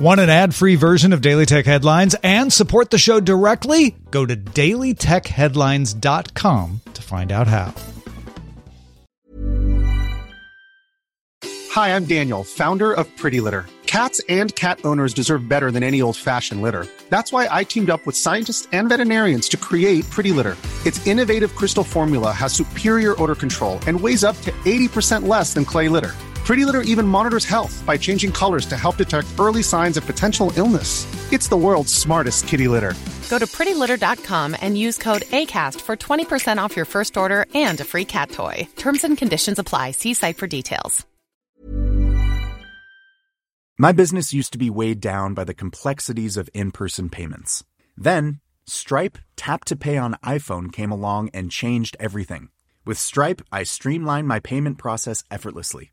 Want an ad free version of Daily Tech Headlines and support the show directly? Go to dailytechheadlines.com to find out how. Hi, I'm Daniel, founder of Pretty Litter. Cats and cat owners deserve better than any old fashioned litter. That's why I teamed up with scientists and veterinarians to create Pretty Litter. Its innovative crystal formula has superior odor control and weighs up to 80% less than clay litter. Pretty Litter even monitors health by changing colors to help detect early signs of potential illness. It's the world's smartest kitty litter. Go to prettylitter.com and use code ACAST for 20% off your first order and a free cat toy. Terms and conditions apply. See site for details. My business used to be weighed down by the complexities of in person payments. Then, Stripe Tap to Pay on iPhone came along and changed everything. With Stripe, I streamlined my payment process effortlessly.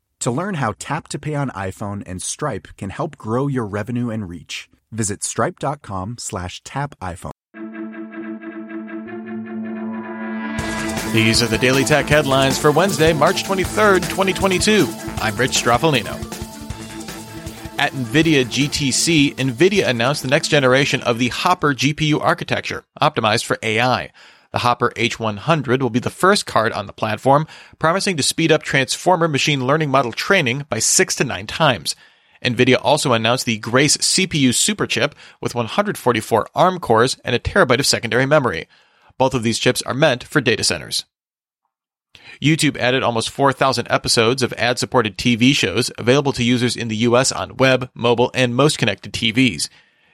To learn how Tap to Pay on iPhone and Stripe can help grow your revenue and reach, visit stripe.com slash tap iPhone. These are the Daily Tech headlines for Wednesday, March 23rd, 2022. I'm Rich Stroffolino. At NVIDIA GTC, NVIDIA announced the next generation of the Hopper GPU architecture, optimized for AI. The Hopper H100 will be the first card on the platform, promising to speed up transformer machine learning model training by six to nine times. NVIDIA also announced the Grace CPU superchip with 144 ARM cores and a terabyte of secondary memory. Both of these chips are meant for data centers. YouTube added almost 4,000 episodes of ad supported TV shows available to users in the US on web, mobile, and most connected TVs.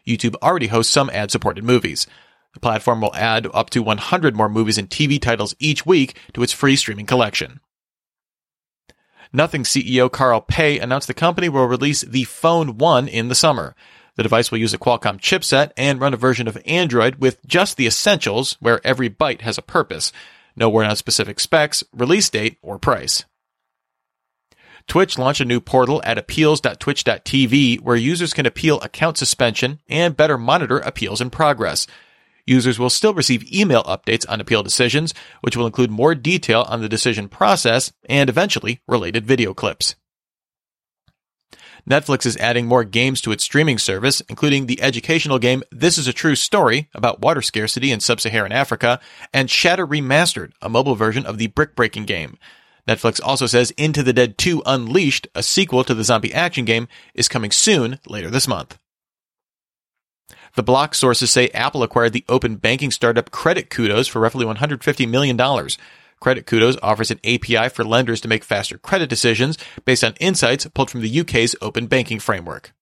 YouTube already hosts some ad supported movies. The platform will add up to 100 more movies and TV titles each week to its free streaming collection. Nothing CEO Carl Pei announced the company will release the Phone 1 in the summer. The device will use a Qualcomm chipset and run a version of Android with just the essentials, where every byte has a purpose. No word on specific specs, release date, or price. Twitch launched a new portal at appeals.twitch.tv where users can appeal account suspension and better monitor appeals in progress. Users will still receive email updates on appeal decisions, which will include more detail on the decision process and eventually related video clips. Netflix is adding more games to its streaming service, including the educational game This is a True Story about water scarcity in sub-Saharan Africa, and Shatter Remastered, a mobile version of the brick-breaking game. Netflix also says Into the Dead 2 Unleashed, a sequel to the zombie action game, is coming soon later this month. The block sources say Apple acquired the open banking startup Credit Kudos for roughly $150 million. Credit Kudos offers an API for lenders to make faster credit decisions based on insights pulled from the UK's open banking framework.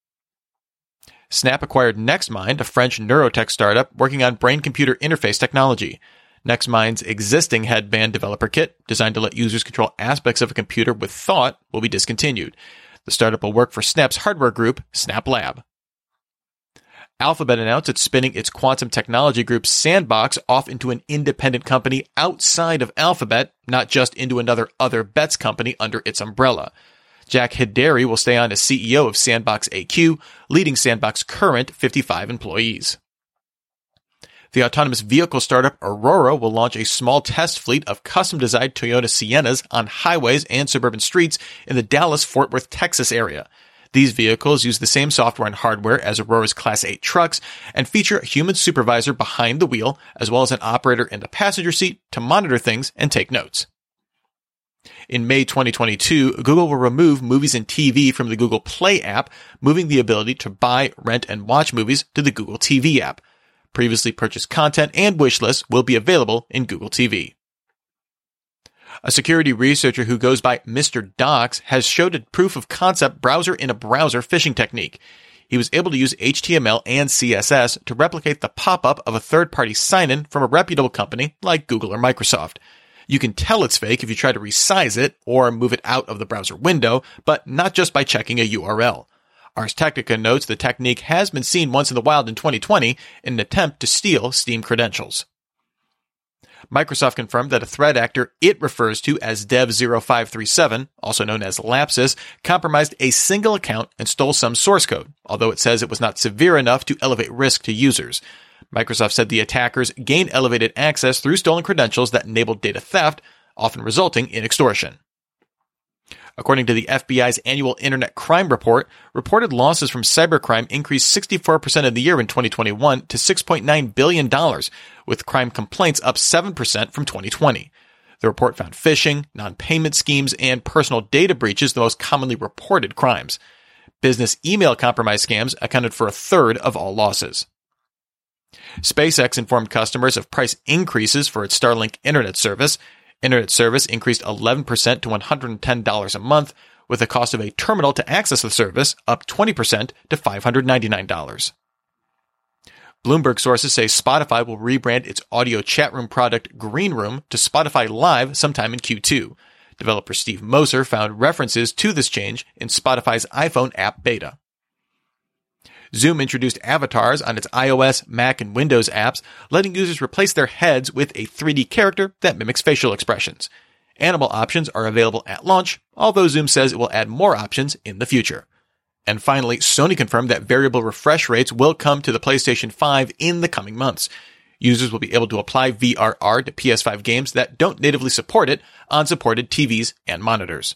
Snap acquired NextMind, a French neurotech startup working on brain computer interface technology. NextMind's existing headband developer kit, designed to let users control aspects of a computer with thought, will be discontinued. The startup will work for Snap's hardware group, Snap Lab. Alphabet announced it's spinning its quantum technology group Sandbox off into an independent company outside of Alphabet, not just into another other bets company under its umbrella. Jack Hidary will stay on as CEO of Sandbox AQ, leading Sandbox's current 55 employees. The autonomous vehicle startup Aurora will launch a small test fleet of custom designed Toyota Siennas on highways and suburban streets in the Dallas Fort Worth, Texas area. These vehicles use the same software and hardware as Aurora's Class 8 trucks and feature a human supervisor behind the wheel, as well as an operator in the passenger seat to monitor things and take notes. In May 2022, Google will remove movies and TV from the Google Play app, moving the ability to buy, rent, and watch movies to the Google TV app. Previously purchased content and wish lists will be available in Google TV. A security researcher who goes by Mr. Docs has showed a proof of concept browser in a browser phishing technique. He was able to use HTML and CSS to replicate the pop-up of a third-party sign-in from a reputable company like Google or Microsoft. You can tell it's fake if you try to resize it or move it out of the browser window, but not just by checking a URL. Ars Technica notes the technique has been seen once in the wild in 2020 in an attempt to steal Steam credentials. Microsoft confirmed that a threat actor it refers to as Dev0537, also known as Lapsus, compromised a single account and stole some source code, although it says it was not severe enough to elevate risk to users. Microsoft said the attackers gained elevated access through stolen credentials that enabled data theft, often resulting in extortion. According to the FBI's annual Internet Crime Report, reported losses from cybercrime increased 64% of the year in 2021 to $6.9 billion, with crime complaints up 7% from 2020. The report found phishing, non-payment schemes, and personal data breaches the most commonly reported crimes. Business email compromise scams accounted for a third of all losses. SpaceX informed customers of price increases for its Starlink internet service. Internet service increased 11% to $110 a month, with the cost of a terminal to access the service up 20% to $599. Bloomberg sources say Spotify will rebrand its audio chat room product Green Room to Spotify Live sometime in Q2. Developer Steve Moser found references to this change in Spotify's iPhone app beta. Zoom introduced avatars on its iOS, Mac, and Windows apps, letting users replace their heads with a 3D character that mimics facial expressions. Animal options are available at launch, although Zoom says it will add more options in the future. And finally, Sony confirmed that variable refresh rates will come to the PlayStation 5 in the coming months. Users will be able to apply VRR to PS5 games that don't natively support it on supported TVs and monitors.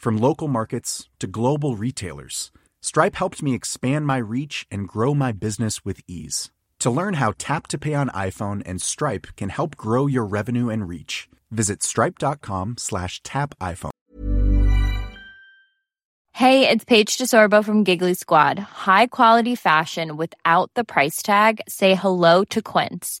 From local markets to global retailers, Stripe helped me expand my reach and grow my business with ease. To learn how Tap to Pay on iPhone and Stripe can help grow your revenue and reach, visit stripe.com slash tap iPhone. Hey, it's Paige DeSorbo from Giggly Squad. High quality fashion without the price tag. Say hello to Quince.